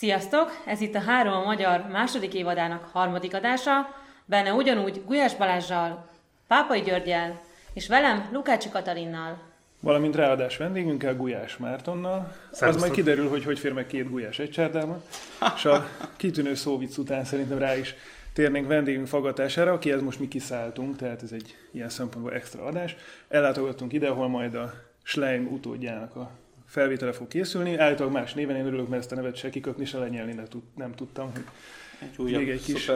Sziasztok! Ez itt a Három a Magyar második évadának harmadik adása. Benne ugyanúgy Gulyás Balázsjal, Pápai Györgyel és velem Lukácsi Katalinnal. Valamint ráadás vendégünkkel, Gulyás Mártonnal. Szerusztok. Az majd kiderül, hogy hogy fér meg két Gulyás egy csárdában. és a kitűnő szóvic után szerintem rá is térnénk vendégünk fagatására, akihez most mi kiszálltunk, tehát ez egy ilyen szempontból extra adás. Ellátogattunk ide, ahol majd a Schleim utódjának a felvétele fog készülni. Állítólag más néven, én örülök, mert ezt a nevet se kiköpni, se lenyelni ne tud, nem tudtam. Hogy egy újabb még egy kis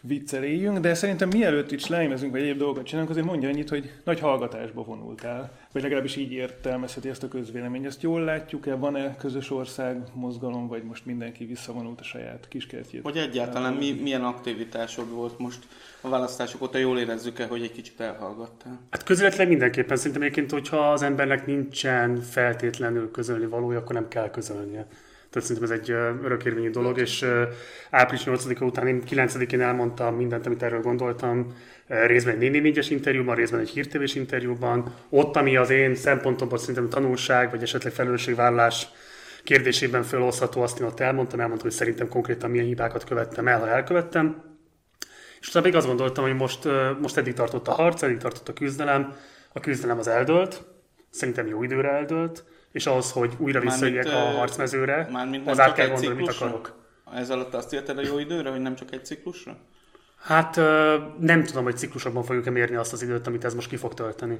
vicceléjünk, de szerintem mielőtt itt slájmezünk, vagy egyéb dolgokat csinálunk, azért mondja annyit, hogy nagy hallgatásba vonultál, vagy legalábbis így értelmezheti ezt a közvélemény. Ezt jól látjuk-e, van-e közös ország, mozgalom, vagy most mindenki visszavonult a saját kiskertjét? Hogy egyáltalán mi, milyen aktivitásod volt most a választások óta, jól érezzük-e, hogy egy kicsit elhallgattál? Hát közvetlen mindenképpen. Szerintem egyébként, hogyha az embernek nincsen feltétlenül közölni valója, akkor nem kell közölnie. Tehát szerintem ez egy örökérvényű dolog, és április 8-a után én 9-én elmondtam mindent, amit erről gondoltam, részben egy 4 es interjúban, részben egy hírtévés interjúban. Ott, ami az én szempontomból szerintem tanulság, vagy esetleg felelősségvállalás kérdésében felhozható, azt én ott elmondtam, elmondtam, hogy szerintem konkrétan milyen hibákat követtem el, ha elkövettem. És utána még azt gondoltam, hogy most, most eddig tartott a harc, eddig tartott a küzdelem, a küzdelem az eldőlt, szerintem jó időre eldőlt, és ahhoz, hogy újra visszajöjjek a harcmezőre, az át kell gondolni, mit akarok. Ez alatt azt érted a jó időre, hogy nem csak egy ciklusra? Hát nem tudom, hogy ciklusokban fogjuk-e mérni azt az időt, amit ez most ki fog tölteni.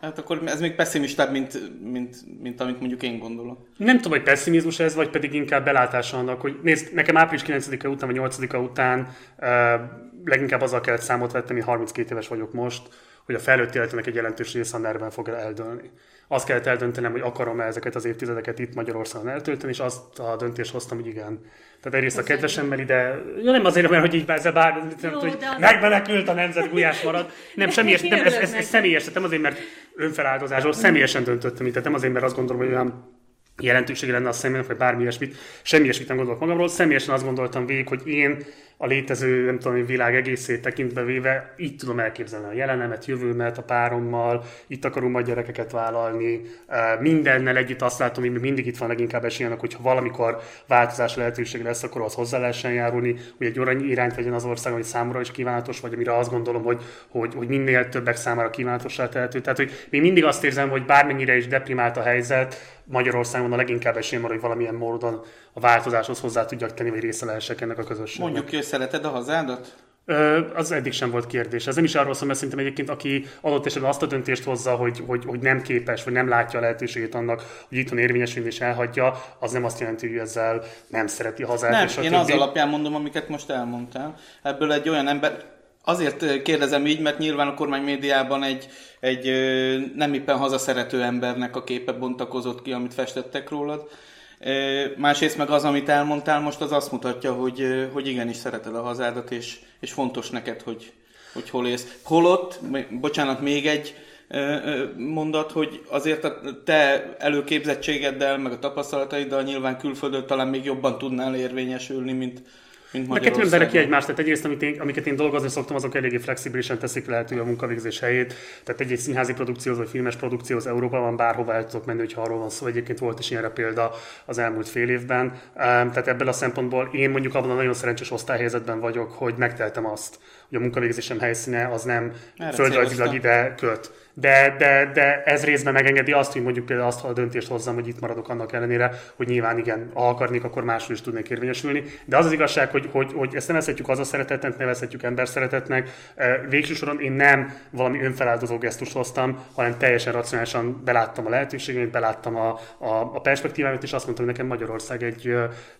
Hát akkor ez még pessimistább, mint, mint, mint amit mondjuk én gondolok. Nem tudom, hogy pessimizmus ez, vagy pedig inkább belátása annak, hogy nézd, nekem április 9-e után, vagy 8-a után uh, leginkább azzal kellett számot vettem, én 32 éves vagyok most, hogy a felnőtt életének egy jelentős része nerven fog eldőlni azt kellett eldöntenem, hogy akarom-e ezeket az évtizedeket itt Magyarországon eltölteni, és azt a döntést hoztam, hogy igen. Tehát egyrészt a kedvesemmel ide, ja nem azért, mert hogy így ezzel bár, Jó, hogy megmenekült a nemzet, gulyás marad. Nem, semmi nem, ez, ez, ez személyes, nem azért, mert önfeláldozásról személyesen döntöttem, tehát nem azért, mert azt gondolom, hogy olyan jelentősége lenne a személynek, vagy bármi ilyesmit. Semmi ilyesmit nem gondolok magamról. Személyesen azt gondoltam végig, hogy én a létező, nem tudom, világ egészét tekintve véve, így tudom elképzelni a jelenemet, jövőmet a párommal, itt akarunk majd gyerekeket vállalni, mindennel együtt azt látom, hogy mindig itt van leginkább esélyenek, hogyha valamikor változás lehetőség lesz, akkor az hozzá lehessen járulni, hogy egy olyan irányt vegyen az ország, hogy számomra is kívánatos, vagy amire azt gondolom, hogy, hogy, hogy minél többek számára kívánatossá tehető. Tehát, hogy még mindig azt érzem, hogy bármennyire is deprimált a helyzet, Magyarországon a leginkább esélyem hogy valamilyen módon a változáshoz hozzá tudjak tenni, vagy része lehessek ennek a közösségnek. Mondjuk ki, szereted a hazádat? Az eddig sem volt kérdés. Ez nem is arról szól, mert szerintem egyébként, aki adott esetben azt a döntést hozza, hogy, hogy, hogy nem képes, vagy nem látja a lehetőségét annak, hogy itthon érvényesülni és elhagyja, az nem azt jelenti, hogy ezzel nem szereti a hazát. Nem, és én az alapján mondom, amiket most elmondtam. Ebből egy olyan ember, Azért kérdezem így, mert nyilván a kormány médiában egy, egy nem éppen hazaszerető embernek a képe bontakozott ki, amit festettek rólad. Másrészt meg az, amit elmondtál most, az azt mutatja, hogy, hogy igenis szereted a hazádat, és, és fontos neked, hogy, hogy hol élsz. Holott, bocsánat, még egy mondat, hogy azért a te előképzettségeddel, meg a tapasztalataiddal nyilván külföldön talán még jobban tudnál érvényesülni, mint, mint De kettő emberek ki egymást, tehát egyrészt, amit én, amiket én dolgozni szoktam, azok eléggé flexibilisen teszik lehető a munkavégzés helyét. Tehát egy-egy színházi produkcióhoz vagy filmes produkcióhoz Európában bárhova el tudok menni, hogyha arról van szó. Egyébként volt is ilyenre példa az elmúlt fél évben. Tehát ebből a szempontból én mondjuk abban a nagyon szerencsés osztályhelyzetben vagyok, hogy megteltem azt, hogy a munkavégzésem helyszíne az nem földrajzilag ide köt de, de, de ez részben megengedi azt, hogy mondjuk például azt a döntést hozzam, hogy itt maradok annak ellenére, hogy nyilván igen, ha akarnék, akkor máshol is tudnék érvényesülni. De az az igazság, hogy, hogy, hogy ezt nevezhetjük az a szeretetnek, nevezhetjük ember szeretetnek. Végső soron én nem valami önfeláldozó gesztust hoztam, hanem teljesen racionálisan beláttam a lehetőséget, beláttam a, a, a perspektívámat, és azt mondtam, hogy nekem Magyarország egy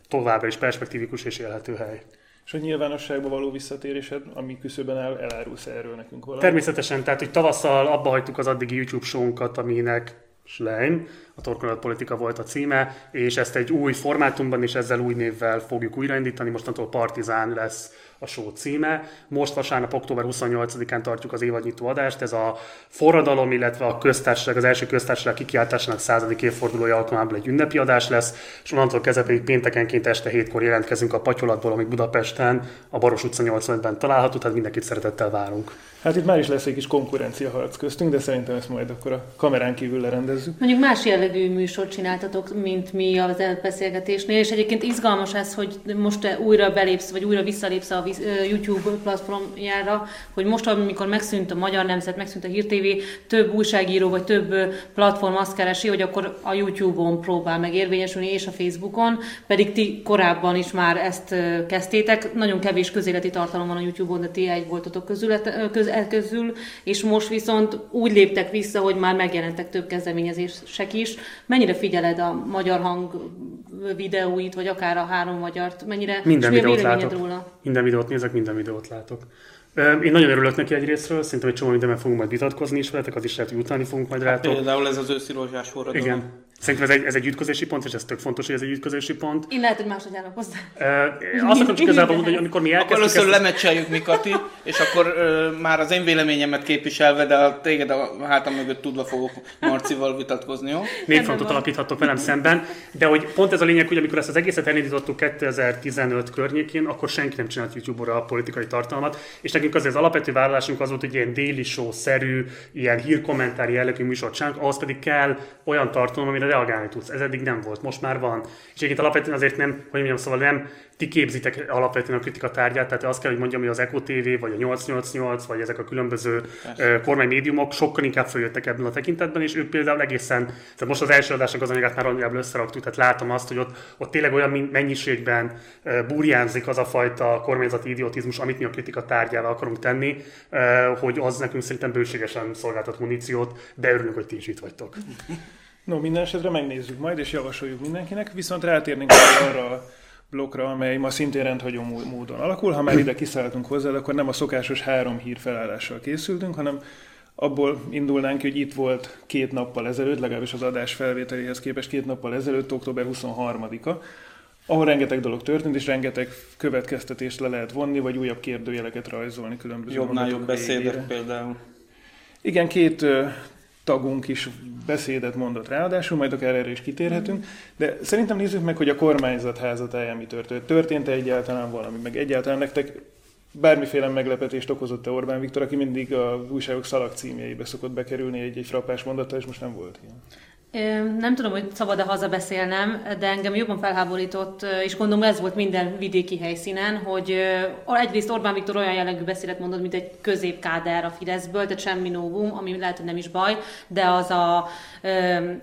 továbbra is perspektívikus és élhető hely. És a nyilvánosságba való visszatérésed, ami küszöben áll, elárulsz erről nekünk valamit? Természetesen, tehát hogy tavasszal abba hagytuk az addigi YouTube show aminek Schleim, a torkolatpolitika volt a címe, és ezt egy új formátumban és ezzel új névvel fogjuk újraindítani, mostantól Partizán lesz a show címe. Most vasárnap, október 28-án tartjuk az évadnyitó adást. Ez a forradalom, illetve a köztársaság, az első köztársaság kikiáltásának századik évfordulója alkalmából egy ünnepi adás lesz, és onnantól kezdve pedig péntekenként este hétkor jelentkezünk a Patyolatból, ami Budapesten, a Baros utca 85-ben található, tehát mindenkit szeretettel várunk. Hát itt már is lesz egy kis konkurencia harc köztünk, de szerintem ezt majd akkor a kamerán kívül lerendezünk. Megnézzük. Mondjuk más jellegű műsort csináltatok, mint mi az beszélgetésnél, és egyébként izgalmas ez, hogy most újra belépsz, vagy újra visszalépsz a YouTube platformjára, hogy most, amikor megszűnt a Magyar Nemzet, megszűnt a Hír TV, több újságíró, vagy több platform azt keresi, hogy akkor a YouTube-on próbál meg érvényesülni, és a Facebookon, pedig ti korábban is már ezt kezdtétek. Nagyon kevés közéleti tartalom van a YouTube-on, de ti egy voltatok közület, köz, közül, és most viszont úgy léptek vissza, hogy már megjelentek több kezdeményezések is. Mennyire figyeled a magyar hang videóit, vagy akár a három magyart? Mennyire, minden videót látok. Róla? Minden videót nézek, minden videót látok. Én nagyon örülök neki egyrésztről, szerintem egy csomó mindenben fogunk majd vitatkozni is veletek, az is lehet, hogy utáni fogunk majd rátok. Például ez az őszi rozsás forradalom. Igen. Szerintem ez egy, ez egy ütközési pont, és ez tök fontos, hogy ez egy ütközési pont. Én lehet, hogy máshogy állok hozzá. Uh, azt akarom csak igazából mondani, hogy amikor mi elkezdtük... Akkor először ezt... lemecseljük mi, Kati, és akkor uh, már az én véleményemet képviselve, de a téged a hátam mögött tudva fogok Marcival vitatkozni, jó? Népfrontot alapíthattok velem szemben, de hogy pont ez a lényeg, hogy amikor ezt az egészet elindítottuk 2015 környékén, akkor senki nem csinált YouTube-ra a politikai tartalmat, és nekünk azért az alapvető vállalásunk az volt, hogy ilyen daily show-szerű, ilyen hírkommentári jellegű műsort csinálunk, ahhoz pedig kell olyan tartalom, amire reagálni tudsz. Ez eddig nem volt, most már van. És egyébként alapvetően azért nem, hogy mondjam, szóval nem ti képzitek alapvetően a kritika tárgyát, tehát azt kell, hogy mondjam, hogy az Eco TV, vagy a 888, vagy ezek a különböző Persze. kormánymédiumok sokkal inkább följöttek ebben a tekintetben, és ők például egészen, tehát most az első adásnak az anyagát már nagyjából összeraktuk, tehát látom azt, hogy ott, ott tényleg olyan mennyiségben burjánzik az a fajta kormányzati idiotizmus, amit mi a kritika tárgyával akarunk tenni, hogy az nekünk szerintem bőségesen szolgáltat muníciót, de örülünk, hogy ti is itt vagytok. No, minden esetre megnézzük majd, és javasoljuk mindenkinek, viszont rátérnénk arra a blokkra, amely ma szintén rendhagyó módon alakul. Ha már ide kiszálltunk hozzá, akkor nem a szokásos három hír felállással készültünk, hanem abból indulnánk, hogy itt volt két nappal ezelőtt, legalábbis az adás felvételéhez képest két nappal ezelőtt, október 23-a, ahol rengeteg dolog történt, és rengeteg következtetést le lehet vonni, vagy újabb kérdőjeleket rajzolni különböző Jobbnál jobb beszédek például. Igen, két tagunk is beszédet mondott ráadásul, majd akár erre is kitérhetünk, de szerintem nézzük meg, hogy a kormányzat házatáján mi történt. Történt-e egyáltalán valami, meg egyáltalán nektek bármiféle meglepetést okozott-e Orbán Viktor, aki mindig a újságok szalag címjeibe szokott bekerülni egy-egy frappás mondattal, és most nem volt ilyen. Nem tudom, hogy szabad-e hazabeszélnem, de engem jobban felháborított, és gondolom ez volt minden vidéki helyszínen, hogy egyrészt Orbán Viktor olyan jellegű beszédet mondott, mint egy középkáder a Fideszből, tehát semmi novum, ami lehet, hogy nem is baj, de az, a,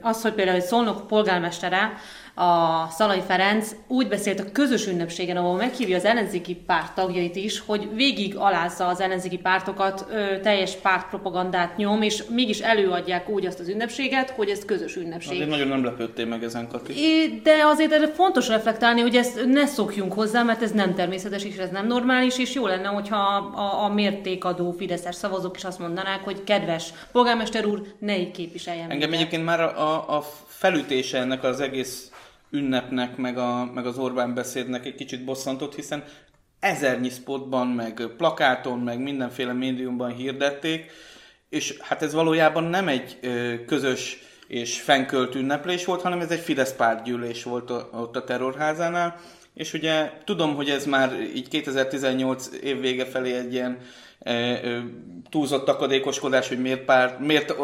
az hogy például egy Szolnok polgármestere, a Szalai Ferenc úgy beszélt a közös ünnepségen, ahol meghívja az ellenzéki párt tagjait is, hogy végig alázza az ellenzéki pártokat, ö, teljes pártpropagandát nyom, és mégis előadják úgy azt az ünnepséget, hogy ez közös ünnepség. Azért nagyon nem lepődtél meg ezen, Kati. É, de azért erre fontos reflektálni, hogy ezt ne szokjunk hozzá, mert ez nem természetes, és ez nem normális, és jó lenne, hogyha a, a, mértékadó fideszes szavazók is azt mondanák, hogy kedves polgármester úr, ne így képviseljen. Engem egyébként már a, a felütése ennek az egész ünnepnek, meg, a, meg az Orbán beszédnek egy kicsit bosszantott, hiszen ezernyi spotban, meg plakáton, meg mindenféle médiumban hirdették, és hát ez valójában nem egy közös és fenkölt ünneplés volt, hanem ez egy Fidesz pártgyűlés volt ott a terrorházánál, és ugye tudom, hogy ez már így 2018 év vége felé egy ilyen túlzott akadékoskodás, hogy miért, pár, miért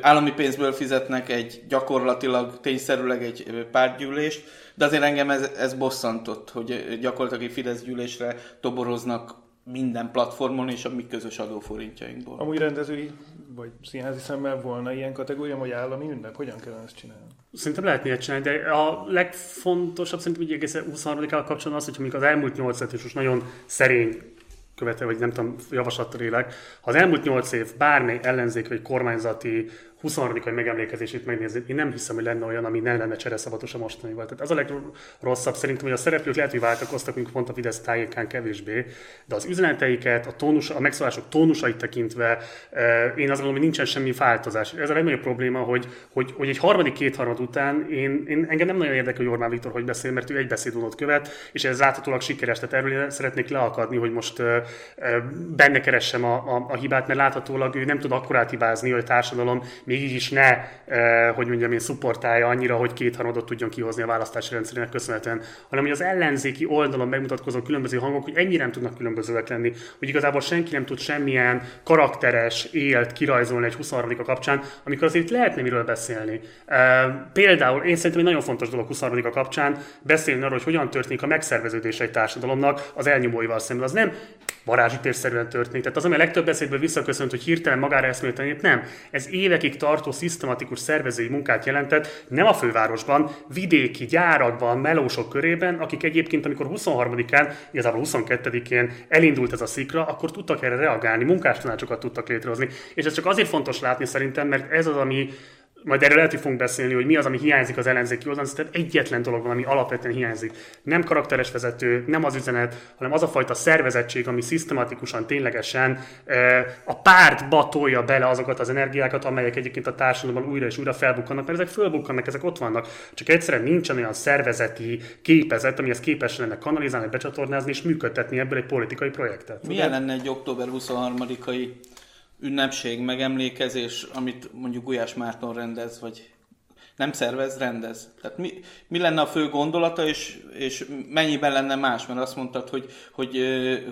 állami pénzből fizetnek egy gyakorlatilag, tényszerűleg egy pártgyűlést, de azért engem ez, ez bosszantott, hogy gyakorlatilag egy Fidesz gyűlésre toboroznak minden platformon és a mi közös adóforintjainkból. Amúgy rendezői vagy színházi szemmel volna ilyen kategória, hogy állami ünnep? Hogyan kellene ezt csinálni? Szerintem lehet ilyet csinálni, de a legfontosabb szerintem hogy egész 23 kapcsolatban az, hogy az elmúlt 8 és most nagyon szerény követel, vagy nem tudom, javaslattal élek. Ha az elmúlt nyolc év bármely ellenzék vagy kormányzati 23. megemlékezését megnézni, én nem hiszem, hogy lenne olyan, ami nem lenne csereszabatos a mostanival. Tehát az a legrosszabb szerintem, hogy a szereplők lehet, hogy váltakoztak, mint pont a Fidesz tájékán kevésbé, de az üzeneteiket, a, tónus, a megszólások tónusait tekintve eh, én azt gondolom, hogy nincsen semmi változás. Ez a legnagyobb probléma, hogy, hogy, hogy egy harmadik kétharmad után én, én, engem nem nagyon érdekel, hogy Orbán Viktor hogy beszél, mert ő egy beszédunot követ, és ez láthatólag sikeres. Tehát erről szeretnék leakadni, hogy most uh, benne keressem a, a, a hibát, mert láthatólag ő nem tud akkorát hibázni, hogy a társadalom még így is ne, hogy mondjam én, szupportálja annyira, hogy kétharmadot tudjon kihozni a választási rendszerének köszönhetően, hanem hogy az ellenzéki oldalon megmutatkozó különböző hangok, hogy ennyire nem tudnak különbözőek lenni, hogy igazából senki nem tud semmilyen karakteres élt kirajzolni egy 23 a kapcsán, amikor azért lehetne miről beszélni. Például én szerintem egy nagyon fontos dolog 23 a kapcsán beszélni arról, hogy hogyan történik a megszerveződés egy társadalomnak az elnyomóival szemben. Az nem varázsütésszerűen történik. Tehát az, ami a legtöbb beszédből visszaköszönt, hogy hirtelen magára eszmélteni, nem. Ez évekig tartó szisztematikus szervezői munkát jelentett, nem a fővárosban, vidéki gyárakban, melósok körében, akik egyébként, amikor 23-án, igazából 22-én elindult ez a szikra, akkor tudtak erre reagálni, munkástanácsokat tudtak létrehozni. És ez csak azért fontos látni szerintem, mert ez az, ami majd erről lehet, hogy fogunk beszélni, hogy mi az, ami hiányzik az ellenzéki oldalon, tehát egyetlen dolog van, ami alapvetően hiányzik. Nem karakteres vezető, nem az üzenet, hanem az a fajta szervezettség, ami szisztematikusan, ténylegesen a pártba tolja bele azokat az energiákat, amelyek egyébként a társadalomban újra és újra felbukkannak, mert ezek fölbukkannak, ezek ott vannak. Csak egyszerűen nincsen olyan szervezeti képezet, ami ezt képes lenne kanalizálni, becsatornázni és működtetni ebből egy politikai projektet. Milyen lenne egy október 23-ai ünnepség, megemlékezés, amit mondjuk Gulyás Márton rendez, vagy nem szervez, rendez. Tehát mi, mi lenne a fő gondolata, és, és mennyiben lenne más? Mert azt mondtad, hogy, hogy,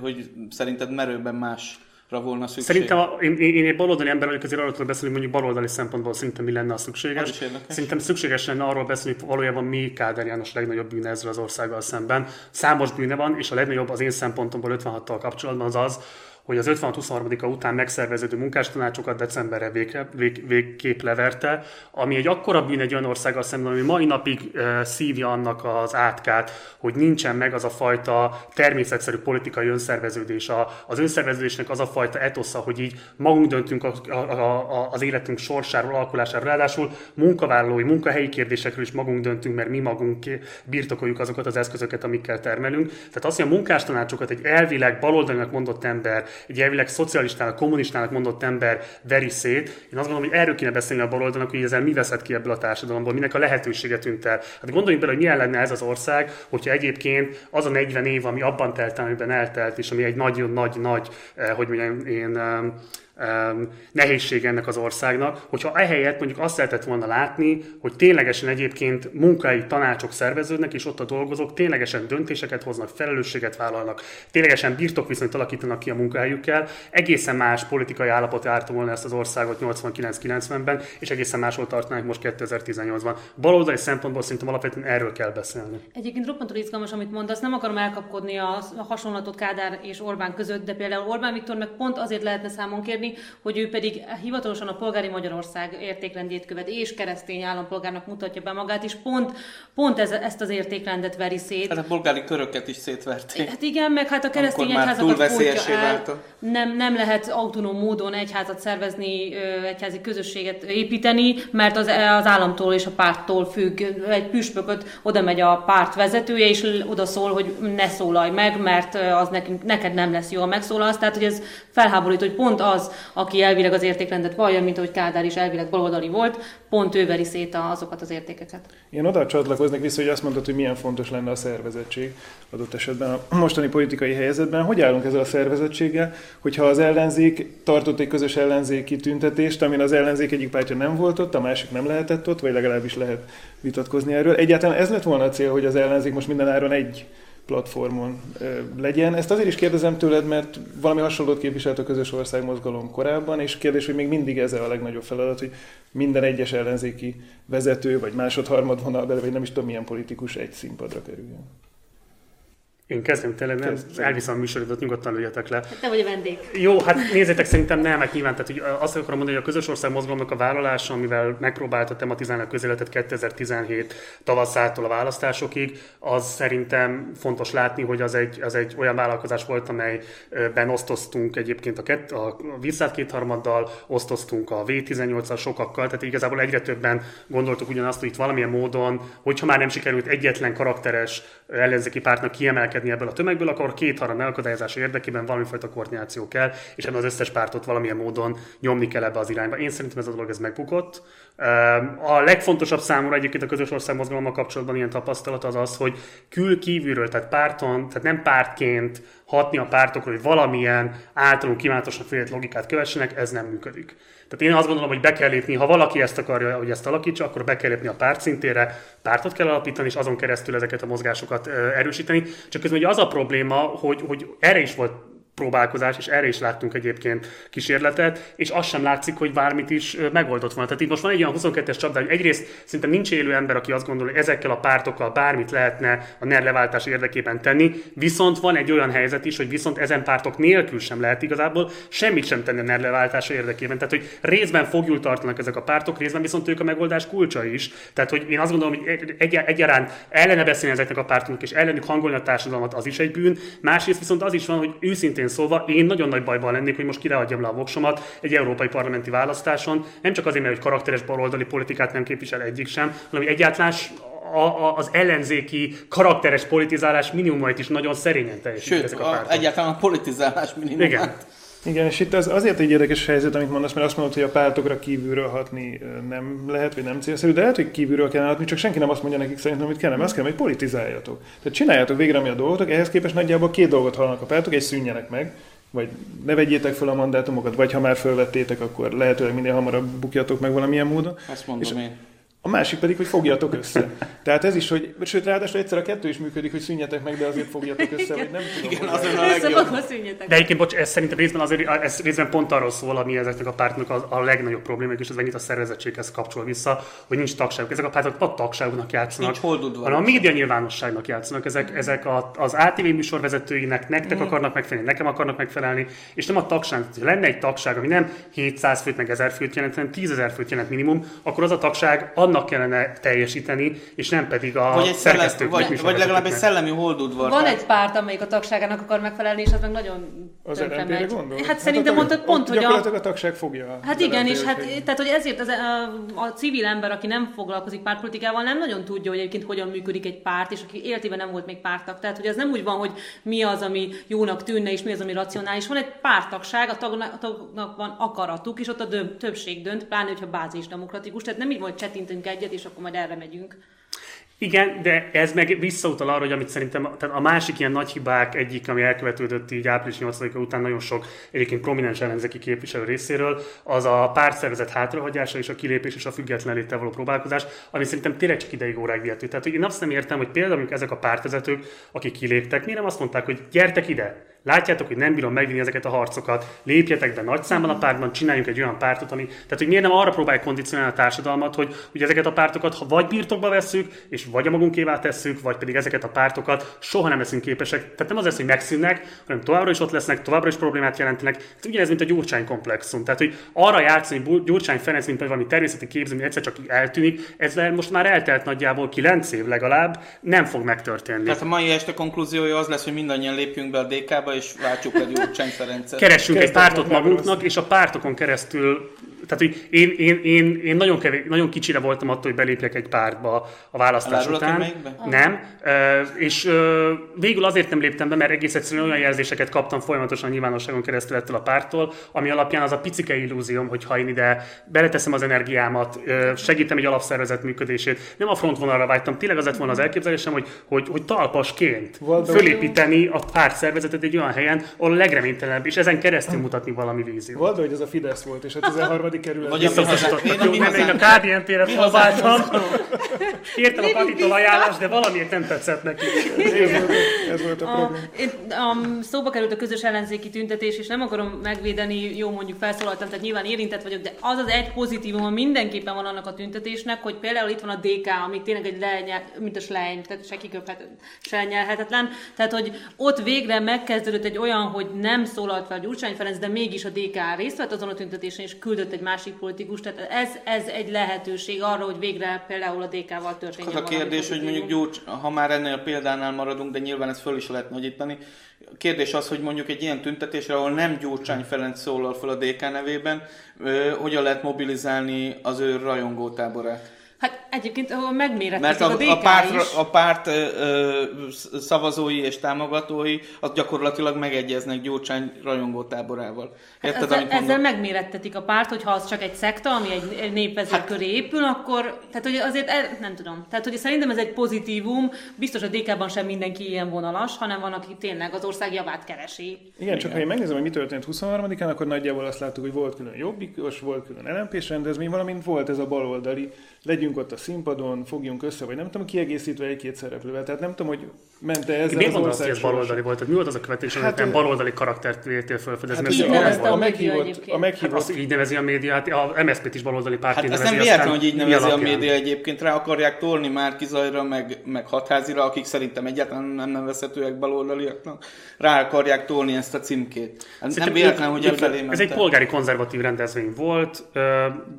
hogy szerinted merőben más volna szükség. Szerintem a, én, én egy baloldali ember vagyok, azért arról beszélni, hogy mondjuk baloldali szempontból szerintem mi lenne a szükséges. Szerintem szükséges lenne arról beszélni, hogy valójában mi Kádár János legnagyobb bűne ezzel az országgal szemben. Számos bűne van, és a legnagyobb az én szempontomból 56-tal kapcsolatban az az, hogy az 56-23-a után megszerveződő munkástanácsokat decemberre vég, vég, végképp leverte, ami egy akkora bűn egy olyan országgal szemben, ami mai napig szívja annak az átkát, hogy nincsen meg az a fajta természetszerű politikai önszerveződés, a, az önszerveződésnek az a fajta etosza, hogy így magunk döntünk a, a, a, az életünk sorsáról, alkulásáról, ráadásul munkavállalói, munkahelyi kérdésekről is magunk döntünk, mert mi magunk birtokoljuk azokat az eszközöket, amikkel termelünk. Tehát azt, hogy a munkástanácsokat egy elvileg baloldalinak mondott ember egy elvileg szocialistának, kommunistának mondott ember veri szét. Én azt gondolom, hogy erről kéne beszélni a baloldalnak, hogy ezzel mi veszett ki ebből a társadalomból, minek a lehetősége tűnt el. Hát gondoljunk bele, hogy milyen lenne ez az ország, hogyha egyébként az a 40 év, ami abban telt, amiben eltelt, és ami egy nagyon-nagy-nagy, eh, hogy mondjam én, eh, nehézség ennek az országnak, hogyha ehelyett mondjuk azt lehetett volna látni, hogy ténylegesen egyébként munkai tanácsok szerveződnek, és ott a dolgozók ténylegesen döntéseket hoznak, felelősséget vállalnak, ténylegesen birtokviszonyt alakítanak ki a munkahelyükkel, egészen más politikai állapot járta volna ezt az országot 89-90-ben, és egészen máshol tartanánk most 2018-ban. Baloldali szempontból szerintem alapvetően erről kell beszélni. Egyébként roppantól izgalmas, amit mondasz, nem akarom elkapkodni a hasonlatot Kádár és Orbán között, de például Orbán Viktor meg pont azért lehetne számon kérni, mondani, hogy ő pedig hivatalosan a polgári Magyarország értékrendjét követ, és keresztény állampolgárnak mutatja be magát, és pont, pont ez, ezt az értékrendet veri szét. Hát a polgári köröket is szétverték. Hát igen, meg hát a keresztény egyházakat fújtja el. Nem, nem lehet autonóm módon egyházat szervezni, egyházi közösséget építeni, mert az, az államtól és a párttól függ. Egy püspököt oda megy a párt vezetője, és oda szól, hogy ne szólalj meg, mert az nekünk, neked nem lesz jó, a megszólalsz. Tehát, hogy ez felháborít, hogy pont az, aki elvileg az értékrendet vallja, mint ahogy Kádár is elvileg baloldali volt, pont ő veri szét azokat az értékeket. Én oda csatlakoznék vissza, hogy azt mondtad, hogy milyen fontos lenne a szervezettség adott esetben a mostani politikai helyzetben. Hogy állunk ezzel a szervezettséggel, hogyha az ellenzék tartott egy közös ellenzéki tüntetést, amin az ellenzék egyik pártja nem volt ott, a másik nem lehetett ott, vagy legalábbis lehet vitatkozni erről. Egyáltalán ez lett volna a cél, hogy az ellenzék most minden áron egy platformon legyen. Ezt azért is kérdezem tőled, mert valami hasonlót képviselt a közös országmozgalom korábban, és kérdés, hogy még mindig ez a legnagyobb feladat, hogy minden egyes ellenzéki vezető, vagy másod-harmad vonal bele, vagy nem is tudom milyen politikus egy színpadra kerüljön. Én kezdem tényleg, nem, elviszem a műsorodat, nyugodtan lőjetek le. Hát te vagy a vendég. Jó, hát nézzétek, szerintem nem, hát nyilván, tehát hogy azt akarom mondani, hogy a közös ország mozgalomnak a vállalása, amivel megpróbálta tematizálni a közéletet 2017 tavaszától a választásokig, az szerintem fontos látni, hogy az egy, az egy olyan vállalkozás volt, amelyben osztoztunk egyébként a, kett, a visszát kétharmaddal, osztoztunk a V18-al sokakkal, tehát igazából egyre többen gondoltuk ugyanazt, hogy itt valamilyen módon, hogyha már nem sikerült egyetlen karakteres ellenzéki pártnak kiemelkedni, emelkedni ebből a tömegből, akkor két haram elakadályozása érdekében valamifajta koordináció kell, és ebben az összes pártot valamilyen módon nyomni kell ebbe az irányba. Én szerintem ez a dolog ez megbukott. A legfontosabb számomra egyébként a közös országmozgalommal kapcsolatban ilyen tapasztalat az az, hogy kül tehát párton, tehát nem pártként, hatni a pártokra, hogy valamilyen általunk kívánatosnak félt logikát kövessenek, ez nem működik. Tehát én azt gondolom, hogy be kell lépni, ha valaki ezt akarja, hogy ezt alakítsa, akkor be kell lépni a párt szintére, pártot kell alapítani, és azon keresztül ezeket a mozgásokat erősíteni. Csak közben ugye az a probléma, hogy, hogy erre is volt próbálkozás, és erre is láttunk egyébként kísérletet, és az sem látszik, hogy bármit is megoldott volna. Tehát itt most van egy olyan 22-es csapda, hogy egyrészt szinte nincs élő ember, aki azt gondolja, hogy ezekkel a pártokkal bármit lehetne a NER leváltás érdekében tenni, viszont van egy olyan helyzet is, hogy viszont ezen pártok nélkül sem lehet igazából semmit sem tenni a NER leváltása érdekében. Tehát, hogy részben fogjul tartanak ezek a pártok, részben viszont ők a megoldás kulcsa is. Tehát, hogy én azt gondolom, hogy egy, egyaránt ellene beszélni ezeknek a pártoknak, és ellenük hangolni a társadalmat, az is egy bűn. Másrészt viszont az is van, hogy őszintén őszintén szólva, én nagyon nagy bajban lennék, hogy most kireadjam le a voksomat egy európai parlamenti választáson, nem csak azért, mert hogy karakteres baloldali politikát nem képvisel egyik sem, hanem hogy egyáltalán a, a, az ellenzéki karakteres politizálás minimumait is nagyon szerényen teljesítik ezek a pártok. egyáltalán a politizálás minimumát. Igen. Igen, és itt az azért egy érdekes helyzet, amit mondasz, mert azt mondod, hogy a pártokra kívülről hatni nem lehet, vagy nem célszerű, de lehet, hogy kívülről kell hatni, csak senki nem azt mondja nekik szerintem, amit kellene, azt kell, hogy politizáljatok. Tehát csináljátok végre, ami a dolgotok, ehhez képest nagyjából két dolgot hallanak a pártok, egy szűnjenek meg, vagy ne vegyétek fel a mandátumokat, vagy ha már felvettétek, akkor lehetőleg minél hamarabb bukjatok meg valamilyen módon. Ezt mondom és én. A másik pedig, hogy fogjatok össze. Tehát ez is, hogy, sőt, ráadásul egyszer a kettő is működik, hogy szűnjetek meg, de azért fogjatok össze, vagy nem tudom. Igen, az a legjobb. De egyébként, bocs, ez szerintem részben, azért, ez részben pont arról szól, ami ezeknek a pártnak a, a legnagyobb probléma, és ez megint a szervezettséghez kapcsol vissza, hogy nincs tagságuk. Ezek a pártok a tagságnak játszanak, hanem a média nyilvánosságnak játszanak. Ezek, ezek a, az ATV műsorvezetőinek nektek mm. akarnak megfelelni, nekem akarnak megfelelni, és nem a tagság. Ha lenne egy tagság, ami nem 700 főt, meg 1000 főt jelent, hanem 10 ezer főt jelent minimum, akkor az a tagság annak kellene teljesíteni, és nem pedig a vagy egy szerkesztők. Vagy, vagy legalább egy szellemi holdudvar. Van egy párt, amelyik a tagságának akar megfelelni, és az meg nagyon az megy. Gondol? Hát, hát szerintem mondtad pont, hogy a... a tagság fogja. Hát igen, és hát, tehát, hogy ezért az, a, a, civil ember, aki nem foglalkozik pártpolitikával, nem nagyon tudja, hogy egyébként hogyan működik egy párt, és aki életében nem volt még pártag. Tehát, hogy ez nem úgy van, hogy mi az, ami jónak tűnne, és mi az, ami racionális. Van egy pártagság, a tagnak, a tagnak van akaratuk, és ott a dönt, többség dönt, pláne, hogyha bázis demokratikus. Tehát nem így volt csetintünk egyet, és akkor majd erre megyünk. Igen, de ez meg visszautal arra, hogy amit szerintem tehát a másik ilyen nagy hibák egyik, ami elkövetődött így április 8 után nagyon sok egyébként prominens ellenzéki képviselő részéről, az a pártszervezet hátrahagyása és a kilépés és a független léttel való próbálkozás, ami szerintem tényleg csak ideig óráig vihető. Tehát hogy én azt nem értem, hogy például ezek a pártvezetők, akik kiléptek, miért nem azt mondták, hogy gyertek ide, Látjátok, hogy nem bírom megvinni ezeket a harcokat, lépjetek be nagy számban a pártban, csináljunk egy olyan pártot, ami. Tehát, hogy miért nem arra próbáljuk kondicionálni a társadalmat, hogy, hogy ezeket a pártokat ha vagy birtokba vesszük, és vagy a magunkévá tesszük, vagy pedig ezeket a pártokat soha nem leszünk képesek. Tehát nem az lesz, hogy megszűnnek, hanem továbbra is ott lesznek, továbbra is problémát jelentenek. Ez ugyanez, mint a Gyurcsány komplexum. Tehát, hogy arra játszani, hogy Gyurcsány Ferenc, mint valami természeti képző, egyszer csak eltűnik, ez most már eltelt nagyjából 9 év legalább, nem fog megtörténni. Tehát a mai este konklúziója az lesz, hogy mindannyian lépjünk be a DK-ba, és váltsuk egy Gyurcsány Ferencet. Keressünk egy pártot magunknak, és a pártokon keresztül tehát, hogy én, én, én, én nagyon, kevés, nagyon kicsire voltam attól, hogy belépjek egy pártba a választás Elárulok után. Nem. És végül azért nem léptem be, mert egész egyszerűen olyan jelzéseket kaptam folyamatosan nyilvánosságon keresztül ettől a pártól, ami alapján az a picike illúzióm, hogy ha én ide beleteszem az energiámat, segítem egy alapszervezet működését, nem a frontvonalra vágytam, tényleg az lett volna az elképzelésem, hogy, hogy, hogy talpasként fölépíteni a pártszervezetet egy olyan helyen, ahol a legreménytelenebb, és ezen keresztül mutatni valami víziót. Valda, hogy ez a Fidesz volt, és a 13 kerület. Vagy én, én, én a KDNP-re próbáltam. Kértem a Patitól ajánlást, de valamiért nem tetszett neki. Ez volt a, probléma. A, szóba került a közös ellenzéki tüntetés, és nem akarom megvédeni, jó mondjuk felszólaltam, tehát nyilván érintett vagyok, de az az egy pozitívum, mindenképpen van annak a tüntetésnek, hogy például itt van a DK, ami tényleg egy lenyel, mint a slejny, tehát se kiköphet, se nyelhetetlen. Tehát, hogy ott végre megkezdődött egy olyan, hogy nem szólalt fel Gyurcsány Ferenc, de mégis a DK részt vett azon a tüntetésen, és küldött egy másik politikus. Tehát ez, ez egy lehetőség arra, hogy végre például a DK-val történjen Az a kérdés, hogy mondjuk Gyurcs, ha már ennél a példánál maradunk, de nyilván ez föl is lehet nagyítani. A kérdés az, hogy mondjuk egy ilyen tüntetésre, ahol nem Gyurcsány Ferenc szólal fel a DK nevében, hogyan lehet mobilizálni az ő rajongótáborát? Hát egyébként ahol megmérettetik Mert a, a, DK a párt, is. a párt ö, ö, szavazói és támogatói az gyakorlatilag megegyeznek Gyurcsány rajongó táborával. Hát Érted, ezzel, amit ezzel mondok? megmérettetik a párt, hogyha az csak egy szekta, ami egy, egy népvezet hát, köré épül, akkor, tehát hogy azért, el, nem tudom, tehát hogy szerintem ez egy pozitívum, biztos a DK-ban sem mindenki ilyen vonalas, hanem van, aki tényleg az ország javát keresi. Igen, csak ha én megnézem, hogy mi történt 23-án, akkor nagyjából azt láttuk, hogy volt külön jobbikos, volt külön LMP-s rendezvény, valamint volt ez a baloldali, legyünk ott a színpadon, fogjunk össze, vagy nem tudom, kiegészítve egy-két szereplővel. Tehát nem tudom, hogy ment-e ezzel Miért az hogy ország ez baloldali volt? Mi volt az a követés, hogy Hát, hát, ö- baloldali karaktert véltél felfedezni? Hát Ez így nevezte volt? a a meghívott, a Hát meghívott azt így nevezi a média, hát a MSZP-t is baloldali pártként Hát nevezi. nem véletlen, hogy így nevezi a média egyébként, rá akarják tolni Márki Zajra, meg, meg Hatházira, akik szerintem egyáltalán nem nevezhetőek baloldaliaknak, rá akarják tolni ezt a címkét. Hát nem véletlen, hogy e felé Ez egy polgári konzervatív rendezvény volt,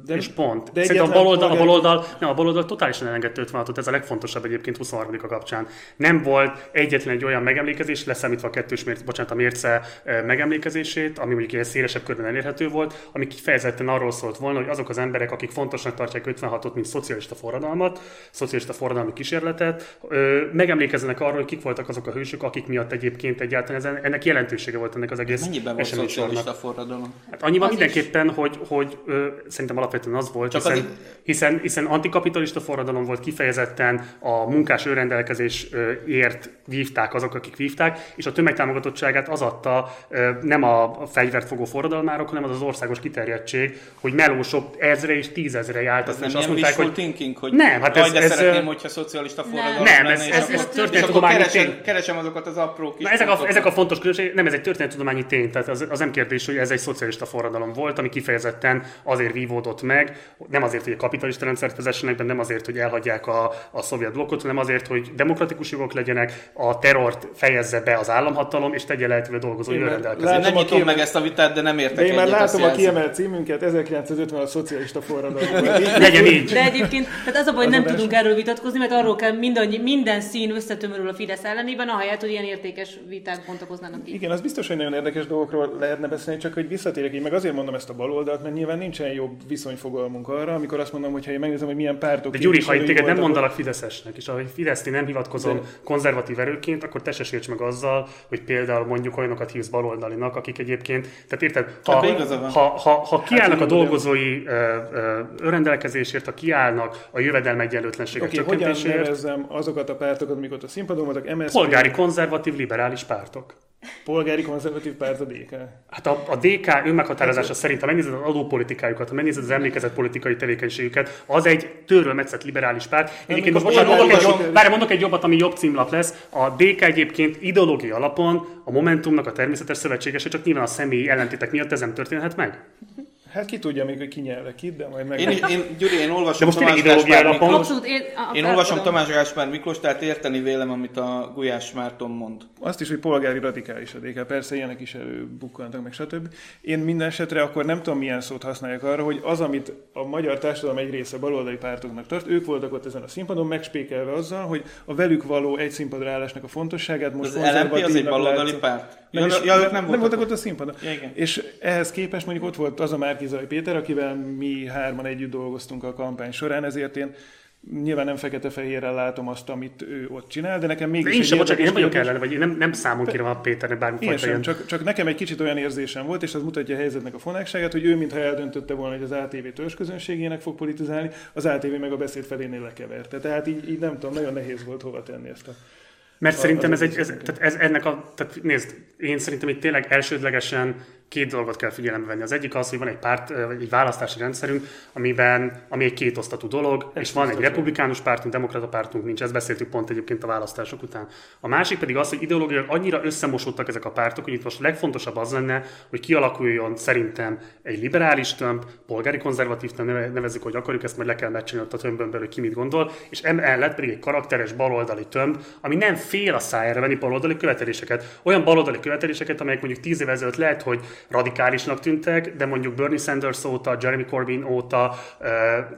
és pont. de Szerintem a baloldal, a baloldal, nem, a baloldal totálisan elengedte 56-ot, ez a legfontosabb egyébként 23 a kapcsán. Nem volt egyetlen egy olyan megemlékezés, leszámítva a kettős mérce, bocsánat, a mérce megemlékezését, ami mondjuk ilyen szélesebb körben elérhető volt, ami kifejezetten arról szólt volna, hogy azok az emberek, akik fontosnak tartják 56-ot, mint szocialista forradalmat, szocialista forradalmi kísérletet, ö, megemlékezzenek arról, hogy kik voltak azok a hősök, akik miatt egyébként egyáltalán ennek jelentősége volt ennek az egész Mennyiben volt szocialista forradalom? Hát annyiban Az mindenképpen, hogy, hogy ö, szerintem alapvetően az volt, Csak hiszen, az- hiszen, hiszen antikapitalista forradalom volt kifejezetten a munkás önrendelkezésért vívták azok, akik vívták, és a tömegtámogatottságát az adta nem a fegyvert fogó forradalmárok, hanem az az országos kiterjedtség, hogy melósok ezre és tízezre jártak, Ez nem és azt mondták, hogy thinking, hogy Nem, hát ez- ez, szeretném, hogyha szocialista forradalom Nem, lenne, ez- ez- ez történettudományi keresem, tény. keresem azokat az apró kis Na, ezek, a, ezek a fontos különbség, nem ez egy történettudományi tény, tehát az, az nem kérdés, hogy ez egy szocialista forradalom volt, ami kifejezetten azért vívódott meg, nem azért, hogy a kapitalista rendszert vezessenek be, nem azért, hogy elhagyják a, a szovjet blokkot, hanem azért, hogy demokratikus jogok legyenek, a terrort fejezze be az államhatalom, és tegye lehetővé már önrendelkezést. Nem Látom, nyitom aki- meg ezt a vitát, de nem értek én már látom a kiemelt címünket, 1950 a szocialista forradalom. Legyen így. De egyébként, tehát az a baj, hogy nem tudunk erről vitatkozni, mert arról kell mindannyi, minden szín összetömörül a Fidesz ellenében, ahelyett, hogy ilyen értékes viták bontakoznának ki. Igen, az biztos, hogy nagyon érdekes dolgokról lehetne beszélni, csak hogy visszatérek így, meg azért mondom ezt a baloldalt, mert nyilván nincsen jobb viszonyfogalmunk arra, amikor azt mondom, hogy ha én megnézem, hogy milyen pártok. De Gyuri, ha téged nem mondalak Fideszesnek, és ahogy Fideszni nem hivatkozom De- konzervatív erőként, akkor te se sérts meg azzal, hogy például mondjuk olyanokat hívsz baloldalinak, akik egyébként, tehát érted, ha, van. ha, ha, ha kiállnak a Hát, igen, dolgozói ö, ö, önrendelkezésért, ha kiállnak a jövedelme egyenlőtlenségek Oké, hogyan csökkentéséért, nevezzem azokat a pártokat, amik ott a színpadon voltak, MSZP, polgári konzervatív liberális pártok. Polgári konzervatív párt a DK. Hát a, a DK önmeghatározása szerint, ha megnézed az adópolitikájukat, ha megnézed az emlékezett politikai tevékenységüket, az egy törről metszett liberális párt. Egyébként most bocsánat, mondok egy, jobb, várj, mondok egy jobbat, ami jobb címlap lesz. A DK egyébként ideológia alapon a Momentumnak a természetes szövetségese, csak nyilván a személyi ellentétek miatt ez nem történhet meg. Hát ki tudja még, hogy ki nyelve kit, de majd meg. Én, én, Gyuri, én De olvasom most Tamás Gáspár Miklós, Abszolút, én, én olvasom Tamás Gáspár Miklós, tehát érteni vélem, amit a Gulyás Márton mond. Azt is, hogy polgári radikális a DK, persze ilyenek is előbukkantak, meg stb. Én minden esetre akkor nem tudom, milyen szót használjak arra, hogy az, amit a magyar társadalom egy része baloldali pártoknak tart, ők voltak ott ezen a színpadon, megspékelve azzal, hogy a velük való egy színpadra állásnak a fontosságát most Az LNP az egy baloldali párt? Nem, Ja, ja, ők nem, nem voltak voltak ott a színpadon. Ja, igen. És ehhez képest mondjuk ott volt az a Márkizai Péter, akivel mi hárman együtt dolgoztunk a kampány során, ezért én nyilván nem fekete-fehérrel látom azt, amit ő ott csinál, de nekem De mégis én egy sem, bocsánat, én nem vagyok ellene, vagy én nem, nem számon kérem a Péternek én bármifajta sem, ilyen. csak, csak nekem egy kicsit olyan érzésem volt, és az mutatja a helyzetnek a fonákságát, hogy ő mintha eldöntötte volna, hogy az ATV törzsközönségének fog politizálni, az ATV meg a beszéd felénél lekeverte. Tehát így, így nem tudom, nagyon nehéz volt hova tenni ezt a... Mert A- szerintem ez egy, ez, tehát ez ennek a, tehát nézd, én szerintem itt tényleg elsődlegesen két dolgot kell figyelembe venni. Az egyik az, hogy van egy párt, vagy egy választási rendszerünk, amiben, ami egy kétosztatú dolog, és van egy republikánus pártunk, demokrata pártunk nincs, ezt beszéltük pont egyébként a választások után. A másik pedig az, hogy ideológiailag annyira összemosódtak ezek a pártok, hogy itt most legfontosabb az lenne, hogy kialakuljon szerintem egy liberális tömb, polgári konzervatív tömb, neve- nevezzük, hogy akarjuk, ezt majd le kell meccseni ott a tömbön belül, ki mit gondol, és emellett pedig egy karakteres baloldali tömb, ami nem fél a szájára venni baloldali követeléseket. Olyan baloldali követeléseket, amelyek mondjuk tíz évvel ezelőtt lehet, hogy radikálisnak tűntek, de mondjuk Bernie Sanders óta, Jeremy Corbyn óta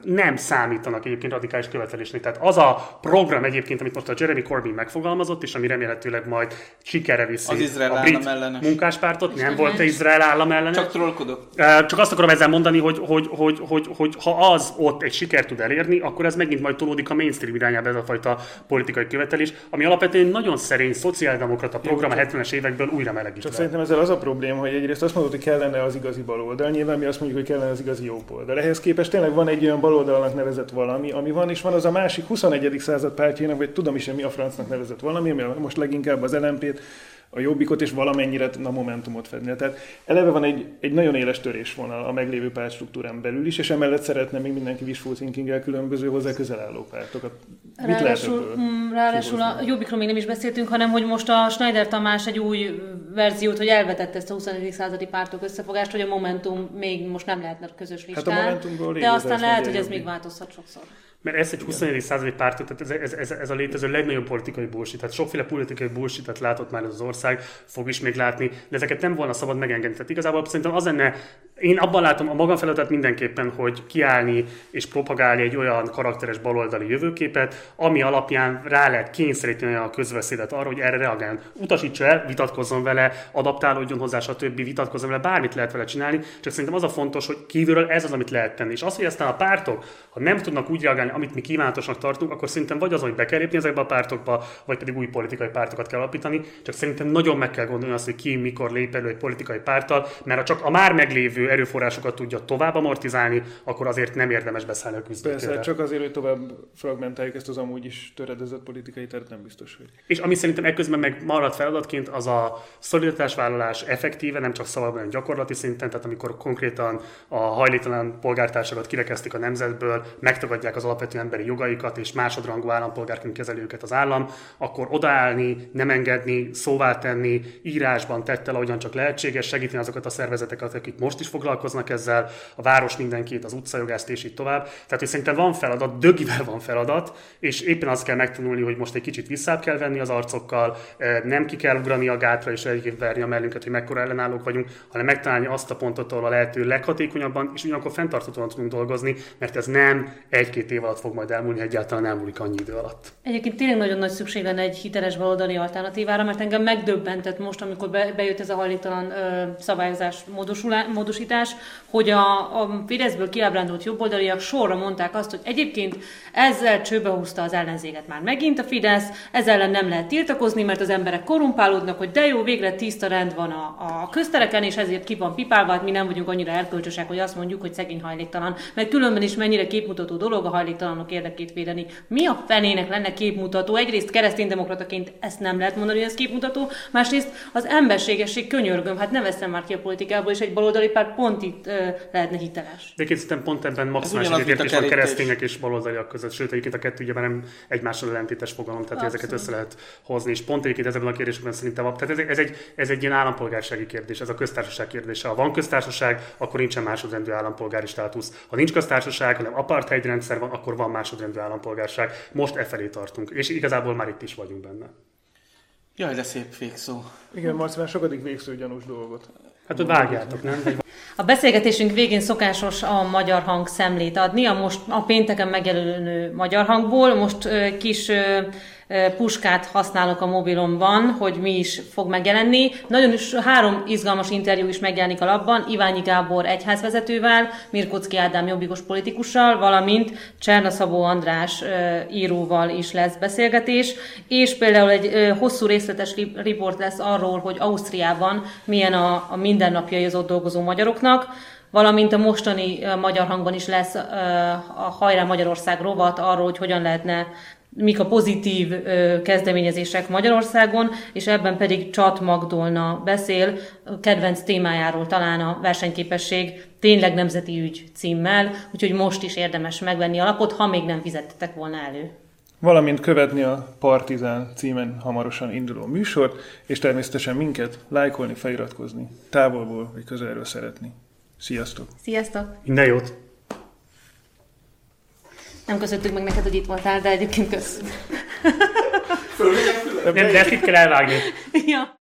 nem számítanak egyébként radikális követelésnek. Tehát az a program egyébként, amit most a Jeremy Corbyn megfogalmazott, és ami remélhetőleg majd sikerre viszi az Izrael a brit ellenes. munkáspártot, nem volt -e Izrael állam ellenes. Csak trollkodok. Csak azt akarom ezzel mondani, hogy, hogy, hogy, hogy, hogy ha az ott egy sikert tud elérni, akkor ez megint majd tolódik a mainstream irányába ez a fajta politikai követelés, ami alapvetően nagyon szerény szociáldemokrata program a 70-es évekből újra melegítve. Csak szerintem ezzel az a probléma, hogy egyrészt azt mondod, hogy kellene az igazi baloldal, nyilván mi azt mondjuk, hogy kellene az igazi jobb oldal. Ehhez képest tényleg van egy olyan baloldalnak nevezett valami, ami van, és van az a másik 21. század pártjának, vagy tudom is, mi a francnak nevezett valami, ami most leginkább az LMP-t, a jobbikot és valamennyire a momentumot fedni. Tehát eleve van egy, egy nagyon éles törésvonal a meglévő pártstruktúrán belül is, és emellett szeretne még mindenki wishful thinking különböző hozzá közel álló pártokat. Mit ráadásul, mm, ráadásul a jobbikról még nem is beszéltünk, hanem hogy most a Schneider Tamás egy új verziót, hogy elvetette ezt a 21. századi pártok összefogást, hogy a Momentum még most nem lehetne közös listán. Hát a de aztán lehet, hogy ez még változhat sokszor. Mert ez egy 21. századi párt, tehát ez, ez, ez, ez, a létező legnagyobb politikai bullshit. Tehát sokféle politikai bullshit látott már az ország, fog is még látni, de ezeket nem volna szabad megengedni. Tehát igazából szerintem az lenne, én abban látom a magam feladat mindenképpen, hogy kiállni és propagálni egy olyan karakteres baloldali jövőképet, ami alapján rá lehet kényszeríteni a közveszédet arra, hogy erre reagáljon. Utasítsa el, vitatkozzon vele, adaptálódjon hozzá, stb. vitatkozzon vele, bármit lehet vele csinálni, csak szerintem az a fontos, hogy kívülről ez az, amit lehet tenni. És az, hogy aztán a pártok, ha nem tudnak úgy reagálni, amit mi kívánatosnak tartunk, akkor szerintem vagy az, hogy be kell lépni ezekbe a pártokba, vagy pedig új politikai pártokat kell alapítani. Csak szerintem nagyon meg kell gondolni azt, hogy ki mikor lép elő egy politikai párttal, mert ha csak a már meglévő erőforrásokat tudja tovább amortizálni, akkor azért nem érdemes beszállni a küzdőtérre. Persze, csak azért, hogy tovább fragmentáljuk ezt az amúgy is töredezett politikai teret, nem biztos, hogy. És ami szerintem ekközben meg maradt feladatként, az a szolidaritásvállalás effektíve, nem csak szavakban, hanem gyakorlati szinten, tehát amikor konkrétan a hajléktalan polgártársakat kirekeztik a nemzetből, megtagadják az alapvető emberi jogaikat, és másodrangú állampolgárként kezeli őket az állam, akkor odaállni, nem engedni, szóvá tenni, írásban tettel, ahogyan csak lehetséges, segíteni azokat a szervezeteket, akik most is foglalkoznak ezzel, a város mindenkit, az utcajogást és így tovább. Tehát, hogy szerintem van feladat, dögivel van feladat, és éppen azt kell megtanulni, hogy most egy kicsit visszább kell venni az arcokkal, nem ki kell ugrani a gátra és egyébként verni a mellünket, hogy mekkora ellenállók vagyunk, hanem megtalálni azt a pontot, ahol a lehető leghatékonyabban, és ugyanakkor fenntarthatóan tudunk dolgozni, mert ez nem egy-két év alatt fog majd elmúlni, egyáltalán nem múlik annyi idő alatt. Egyébként tényleg nagyon nagy szükség lenne egy hiteles baloldali alternatívára, mert engem megdöbbentett most, amikor be, bejött ez a hajlítalan ö, szabályozás módosulá, módosítás, hogy a, a Fideszből kiábrándult jobboldaliak sorra mondták azt, hogy egyébként ezzel csőbe húzta az ellenzéget már megint a Fidesz, ezzel ellen nem lehet tiltakozni, mert az emberek korumpálódnak, hogy de jó, végre tiszta rend van a, a köztereken, és ezért ki van pipálva, hát mi nem vagyunk annyira erkölcsösek, hogy azt mondjuk, hogy szegény hajléktalan. Mert különben is mennyire képmutató dolog a hajléktalanok érdekét védeni. Mi a fenének lenne képmutató? Egyrészt kereszténydemokrataként ezt nem lehet mondani, hogy ez képmutató, másrészt az emberségesség könyörgöm, hát ne veszem már ki a politikából, és egy baloldali párt pont itt ö, lehetne hiteles. De szerintem pont ebben maximális egyetértés van keresztények és baloldaliak között, sőt egyébként a kettő ugye nem egymással ellentétes fogalom, tehát Abszolút. ezeket össze lehet hozni, és pont egyébként ezekben a kérdésekben szerintem, tehát ez, ez, egy, ez egy ilyen állampolgársági kérdés, ez a köztársaság kérdése. Ha van köztársaság, akkor nincsen másodrendű állampolgári státusz. Ha nincs köztársaság, hanem apartheid rendszer van, akkor van másodrendű állampolgárság. Most e felé tartunk, és igazából már itt is vagyunk benne. Jaj, de szép végszó. Igen, Marci, már sokadik végszó gyanús dolgot. Hát, hogy vágjátok, nem? A beszélgetésünk végén szokásos a magyar hang szemlét adni, a most a pénteken megjelenő magyar hangból. Most kis puskát használok a mobilomban, hogy mi is fog megjelenni. Nagyon is három izgalmas interjú is megjelenik a labban, Iványi Gábor egyházvezetővel, Mirkocki Ádám jobbikos politikussal, valamint Cserna Szabó András íróval is lesz beszélgetés, és például egy hosszú részletes riport lesz arról, hogy Ausztriában milyen a, a mindennapjai az ott dolgozó magyaroknak, valamint a mostani magyar hangban is lesz a Hajrá Magyarország rovat arról, hogy hogyan lehetne mik a pozitív kezdeményezések Magyarországon, és ebben pedig Csat Magdolna beszél kedvenc témájáról talán a versenyképesség tényleg nemzeti ügy címmel, úgyhogy most is érdemes megvenni a lapot, ha még nem fizettetek volna elő. Valamint követni a Partizán címen hamarosan induló műsort, és természetesen minket lájkolni, feliratkozni, távolból vagy közelről szeretni. Sziasztok! Sziasztok! Minden jót! Nem köszöntük meg neked, hogy itt voltál, de egyébként kösz. Nem, de ezt itt kell elvágni. ja.